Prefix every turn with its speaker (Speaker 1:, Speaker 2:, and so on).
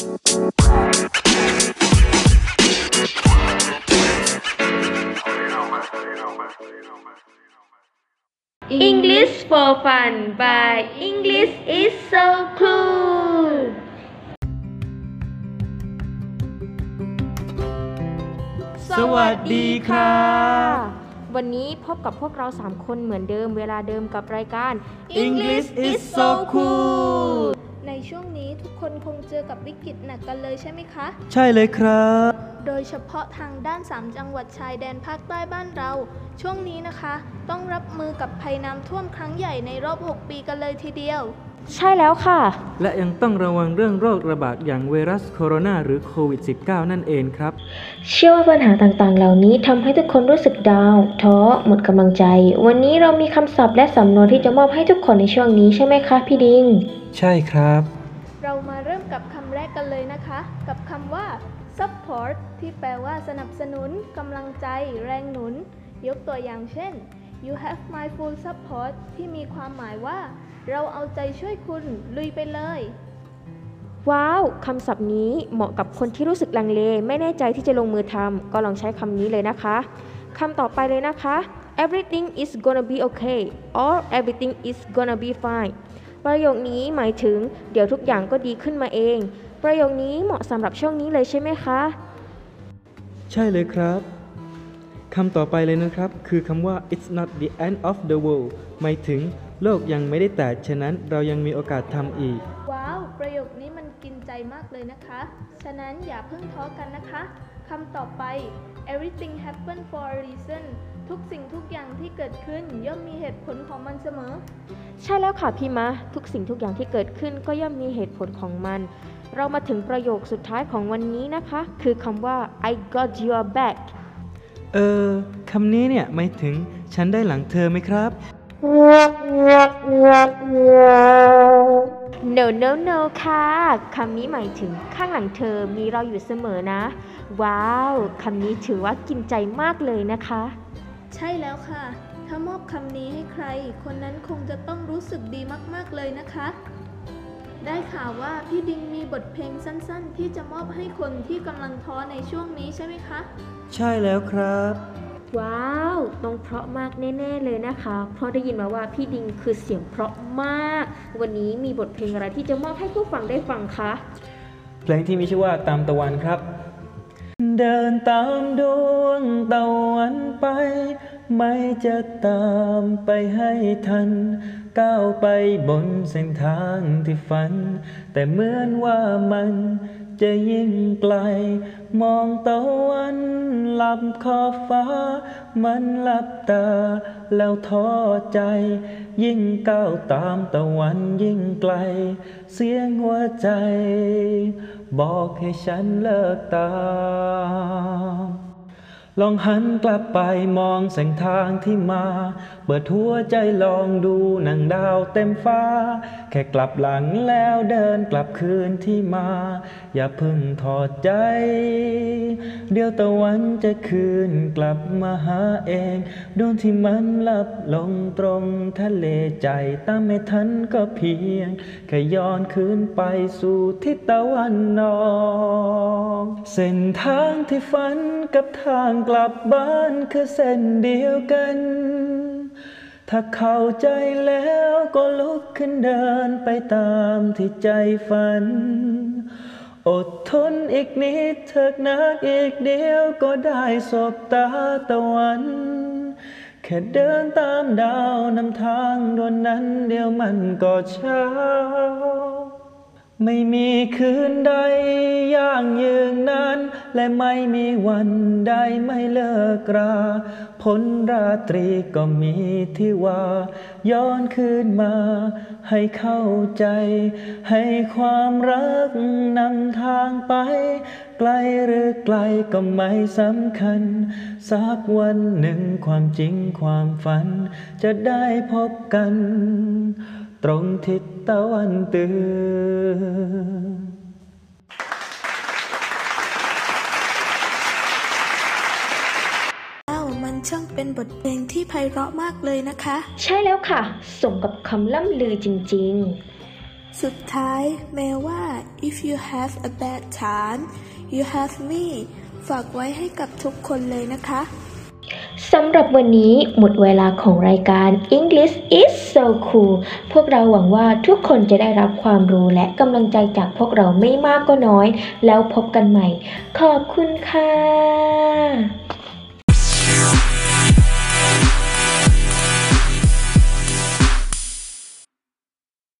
Speaker 1: English for fun by English is so cool
Speaker 2: สวัสดีครับ
Speaker 1: วันนี้พบกับพวกเรา 3 คนเหมือนเดิมเวลาเดิมกับรายการ
Speaker 2: English is so cool
Speaker 3: ในช่วงนี้ทุกคนคงเจอกับวิกฤตหนักกันเลยใช่ไหมคะ
Speaker 2: ใช่เลยครับ
Speaker 3: โดยเฉพาะทางด้าน 3 จังหวัดชายแดนภาคใต้บ้านเรา ช่วงนี้นะคะ ต้องรับมือกับภัยน้ำท่วมครั้งใหญ่ในรอบ 6 ปีกันเลยทีเดียว
Speaker 1: ใช่แล้วค่ะ
Speaker 2: และยังต้องระวังเรื่องโรคระบาดอย่างไวรัสโคโรนาหรือโควิด -19 นั่นเองครับ
Speaker 4: เชื่อว่าปัญหาต่างๆ เหล่านี้ทำให้ทุกคนรู้สึกดาวน์ท้อหมดกำลังใจ วันนี้เรามีคำศัพท์และสำนวนที่จะมอบให้ทุกคนในช่วงนี้ใช่ไหมคะพี่ดิง
Speaker 2: ใช่ครับ
Speaker 3: เรามาเริ่มกับคำแรกกันเลยนะคะ กับคำว่า support ที่แปลว่าสนับสนุนกำลังใจ แรงหนุน ยกตัวอย่างเช่น you have my full support ที่มีความหมายว่า เราเอาใจช่วยคุณ ลุยไปเลย
Speaker 1: ว้าวคำศัพท์นี้เหมาะกับคนที่รู้สึกลังเล ไม่แน่ใจที่จะลงมือทำก็ลองใช้คำนี้เลยนะคะคำต่อไปเลยนะคะ everything is gonna be okay or everything is gonna be fine ประโยคนี้หมายถึง เดี๋ยวทุกอย่างก็ดีขึ้นมาเอง ประโยคนี้เหมาะสำหรับช่วงนี้เลยใช่ไหมคะ
Speaker 2: ใช่เลยครับคำต่อไปเลยนะครับ คือคำว่า it's not the end of the world หมายถึงโลกยังไม่ได้แตก ฉะนั้นเรายังมีโอกาสทำอีก
Speaker 3: ว้าว ประโยคนี้มันกินใจมากเลยนะคะ ฉะนั้นอย่าเพิ่งท้อกันนะคะคำต่อไป everything happen for a reason ทุกสิ่งทุกอย่างที่เกิดขึ้นย่อมมีเหตุผลของมันเสมอ
Speaker 1: ใช่แล้วค่ะพี่มะ ทุกสิ่งทุกอย่างที่เกิดขึ้นก็ย่อมมีเหตุผลของมัน เรามาถึงประโยคสุดท้ายของวันนี้นะคะ คือคำว่า I got your back
Speaker 2: เออคำนี้เนี่ยหมายถึงฉันได้หลังเธอไหมครับ
Speaker 1: no no no ค่ะคำนี้หมายถึงข้างหลังเธอมีเราอยู่เสมอนะ ว้าวคำนี้ถือว่ากินใจมากเลยนะคะ
Speaker 3: ใช่แล้วค่ะ ถ้ามอบคำนี้ให้ใคร คนนั้นคงจะต้องรู้สึกดีมาก ๆ เลยนะคะ ได้ข่าวว่าพี่ดิงมีบทเพลงสั้นๆ ที่จะมอบให้คนที่กำลังท้อในช่วงนี้ใช่ไหมคะ
Speaker 2: ใช่แล้วครับ
Speaker 1: ว้าวต้องเพราะมากแน่ ๆ เลยนะคะ เพราะได้ยินมาว่าพี่ดิงคือเสียงเพราะมาก วันนี้มีบทเพลงอะไรที่จะมอบให้ผู้ฟังได้ฟังคะ
Speaker 2: เพลงที่มีชื่อว่าตามตะวันครับ เดินตามดวงตะวันไป ไม่จะตามไปให้ทัน ก้าวไปบนเส้นทางที่ฝัน แต่เหมือนว่ามันจะยิ่งไกล มองตะวันหลับขอบฟ้า มันหลับตาแล้วท้อใจ ยิ่งก้าวตามตะวันยิ่งไกล เสียงหัวใจ บอกให้ฉันเลิกตาม ลองหันกลับไปมองแสงทางที่มา ปิดหัวใจลองดูหนังดาวเต็มฟ้า แค่กลับหลังแล้วเดินกลับคืนที่มา อย่าพิ่งถอดใจ เดี๋ยวตะวันจะคืนกลับมาหาเองดวงที่มันลับลงตรงทะเลใจตามไม่ทันก็เพียงแค่ย้อนคืนไปสู่ทิศตะวันออกเส้นทางที่ฝันกับทางกลับบ้านคือเส้นเดียวกัน ถ้าเข้าใจแล้วก็ลุกขึ้นเดินไปตามที่ใจฝัน อดทนอีกนิดเถิกนักอีกเดียวก็ได้สบตาตะวัน แค่เดินตามดาวนำทางดวนนั้นเดียวมันก็เช้า ไม่มีคืนใด และไม่มีวันใดไม่เลิกราผลราตรีก็มีที่ว่า ย้อนคืนมา ให้เข้าใจ ให้ความรักนำทางไป ไกลหรือไกลก็ไม่สำคัญ สักวันหนึ่งความจริงความฝัน จะได้พบกัน ตรงทิศตะวันตก
Speaker 3: อ้าว มัน ช่างเป็นบทเพลงที่ไพเราะมากเลยนะคะ
Speaker 4: ใช่แล้วค่ะ สมกับคำล่ำลือจริง
Speaker 5: สุดท้ายแม้ว่า if you have a bad time you have me ฝากไว้ให้กับทุกคนเลยนะคะ
Speaker 4: สำหรับวันนี้หมดเวลาของรายการ English is so cool พวกเราหวังว่าทุกคนจะได้รับความรู้และกำลังใจจากพวกเราไม่มากก็น้อย แล้วพบกันใหม่ ขอบคุณค่ะ